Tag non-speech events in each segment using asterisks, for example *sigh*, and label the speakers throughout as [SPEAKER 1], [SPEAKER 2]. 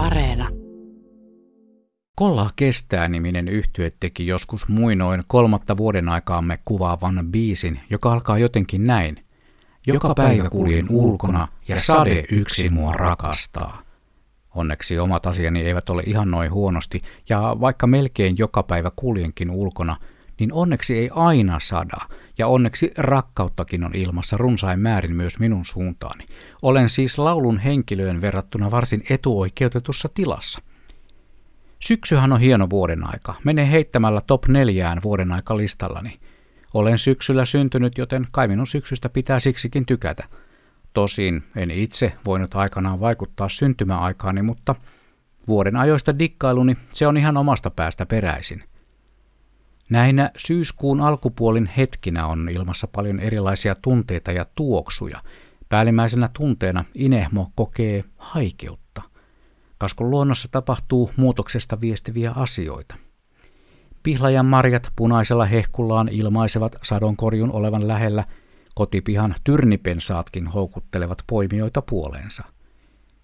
[SPEAKER 1] Areena.
[SPEAKER 2] Kolla kestää niminen yhtye teki joskus muinoin kolmatta vuoden aikaamme kuvaavan biisin, joka alkaa jotenkin näin. Joka päivä kuljen ulkona ja sade yksi mua rakastaa. Onneksi omat asiani eivät ole ihan noin huonosti, ja vaikka melkein joka päivä kuljenkin ulkona, niin onneksi ei aina sada, ja onneksi rakkauttakin on ilmassa runsain määrin myös minun suuntaani. Olen siis laulun henkilöön verrattuna varsin etuoikeutetussa tilassa. Syksyhän on hieno vuoden aika. Menee heittämällä top neljään vuoden aika listallani. Olen syksyllä syntynyt, joten kai minun syksystä pitää siksikin tykätä. Tosin en itse voinut aikanaan vaikuttaa syntymäaikaani, mutta vuoden ajoista dikkailuni se on ihan omasta päästä peräisin. Näinä syyskuun alkupuolin hetkinä on ilmassa paljon erilaisia tunteita ja tuoksuja. Päällimmäisenä tunteena Inehmo kokee haikeutta. Kaskon luonnossa tapahtuu muutoksesta viestiviä asioita. Pihlajan marjat punaisella hehkullaan ilmaisevat sadonkorjun olevan lähellä, kotipihan tyrnipensaatkin houkuttelevat poimijoita puoleensa.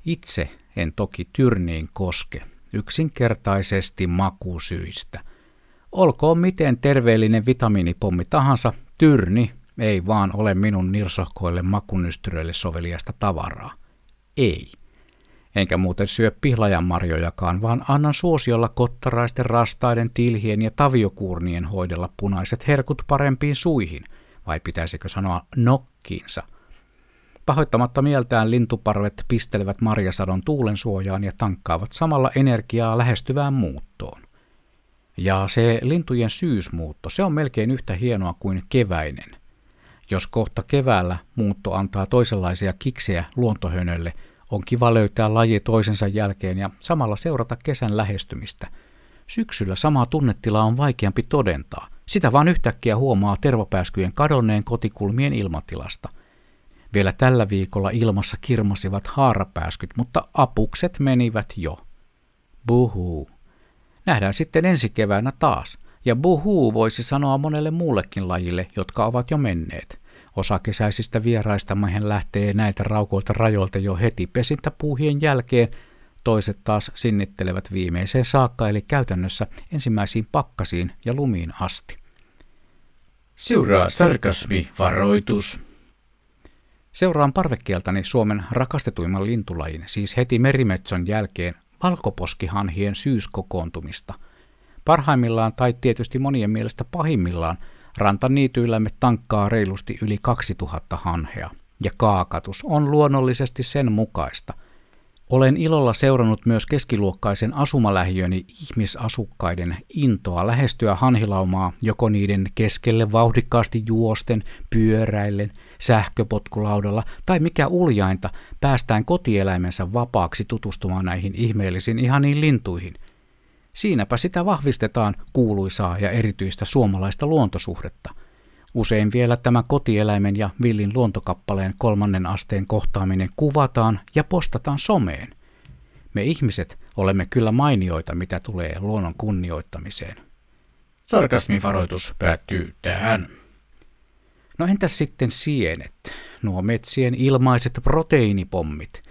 [SPEAKER 2] Itse en toki tyrniin koske, yksinkertaisesti makusyistä – Olkoon miten terveellinen vitamiinipommi tahansa, tyrni ei vaan ole minun nirsohkoille makunystyröille soveliasta tavaraa. Ei. Enkä muuten syö pihlajanmarjojakaan, vaan annan suosiolla kottaraisten, rastaiden, tilhien ja taviokuurnien hoidella punaiset herkut parempiin suihin, vai pitäisikö sanoa nokkiinsa. Pahoittamatta mieltään lintuparvet pistelevät marjasadon tuulen suojaan ja tankkaavat samalla energiaa lähestyvään muuttoon. Ja se lintujen syysmuutto, se on melkein yhtä hienoa kuin keväinen. Jos kohta keväällä muutto antaa toisenlaisia kiksejä luontohönölle, on kiva löytää laji toisensa jälkeen ja samalla seurata kesän lähestymistä. Syksyllä sama tunnetila on vaikeampi todentaa. Sitä vaan yhtäkkiä huomaa tervapääskyjen kadonneen kotikulmien ilmatilasta. Vielä tällä viikolla ilmassa kirmasivat haarapääskyt, mutta apukset menivät jo. Buhuu. Nähdään sitten ensi keväänä taas. Ja buhuu voisi sanoa monelle muullekin lajille, jotka ovat jo menneet. Osa kesäisistä vieraista maihin lähtee näiltä raukoilta rajoilta jo heti pesintäpuuhien jälkeen, toiset taas sinnittelevät viimeiseen saakka, eli käytännössä ensimmäisiin pakkasiin ja lumiin asti.
[SPEAKER 3] Seuraa sarkasmi, varoitus.
[SPEAKER 2] Seuraan parvekkieltäni Suomen rakastetuimman lintulajin, siis heti merimetson jälkeen valkoposkihanhien syyskokoontumista. Parhaimmillaan tai tietysti monien mielestä pahimmillaan rantaniityillämme tankkaa reilusti yli 2000 hanhea, ja kaakatus on luonnollisesti sen mukaista. Olen ilolla seurannut myös keskiluokkaisen asumalähiöni ihmisasukkaiden intoa lähestyä hanhilaumaa joko niiden keskelle vauhdikkaasti juosten, pyöräillen – sähköpotkulaudalla tai mikä uljainta päästään kotieläimensä vapaaksi tutustumaan näihin ihmeellisiin ihaniin lintuihin. Siinäpä sitä vahvistetaan kuuluisaa ja erityistä suomalaista luontosuhdetta. Usein vielä tämä kotieläimen ja villin luontokappaleen kolmannen asteen kohtaaminen kuvataan ja postataan someen. Me ihmiset olemme kyllä mainioita, mitä tulee luonnon kunnioittamiseen.
[SPEAKER 3] Sarkasmivaroitus päättyy tähän.
[SPEAKER 2] No entäs sitten sienet, nuo metsien ilmaiset proteiinipommit?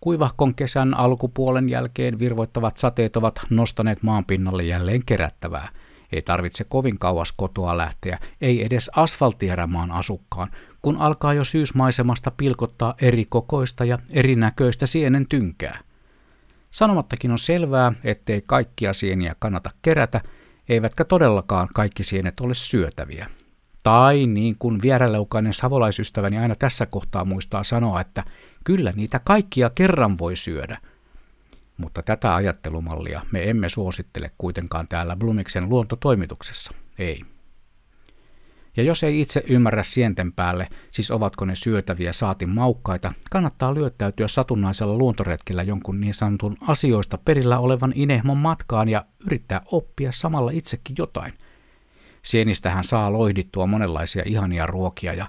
[SPEAKER 2] Kuivahkon kesän alkupuolen jälkeen virvoittavat sateet ovat nostaneet maanpinnalle jälleen kerättävää. Ei tarvitse kovin kauas kotoa lähteä, ei edes asfalttierämaan asukkaan, kun alkaa jo syysmaisemasta pilkottaa eri kokoista ja erinäköistä sienen tynkää. Sanomattakin on selvää, ettei kaikkia sieniä kannata kerätä, eivätkä todellakaan kaikki sienet ole syötäviä. Tai niin kuin vieräleukainen savolaisystäväni aina tässä kohtaa muistaa sanoa, että kyllä niitä kaikkia kerran voi syödä. Mutta tätä ajattelumallia me emme suosittele kuitenkaan täällä Blumiksen luontotoimituksessa. Ei. Ja jos ei itse ymmärrä sienten päälle, siis ovatko ne syötäviä saatin maukkaita, kannattaa lyöttäytyä satunnaisella luontoretkellä jonkun niin sanotun asioista perillä olevan inehmon matkaan ja yrittää oppia samalla itsekin jotain – Sienistähän saa loihdittua monenlaisia ihania ruokia ja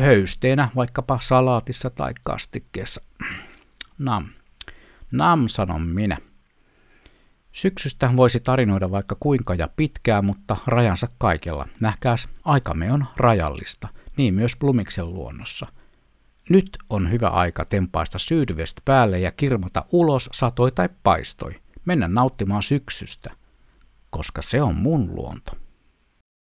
[SPEAKER 2] höysteenä vaikkapa salaatissa tai kastikkeessa. *clears throat* Nam. Nam sanon minä. Syksystä voisi tarinoida vaikka kuinka ja pitkää, mutta rajansa kaikella. Nähkääs, aikamme on rajallista, niin myös Blumiksen luonnossa. Nyt on hyvä aika tempaista syydyvestä päälle ja kirmata ulos satoi tai paistoi. Mennä nauttimaan syksystä, koska se on mun luonto.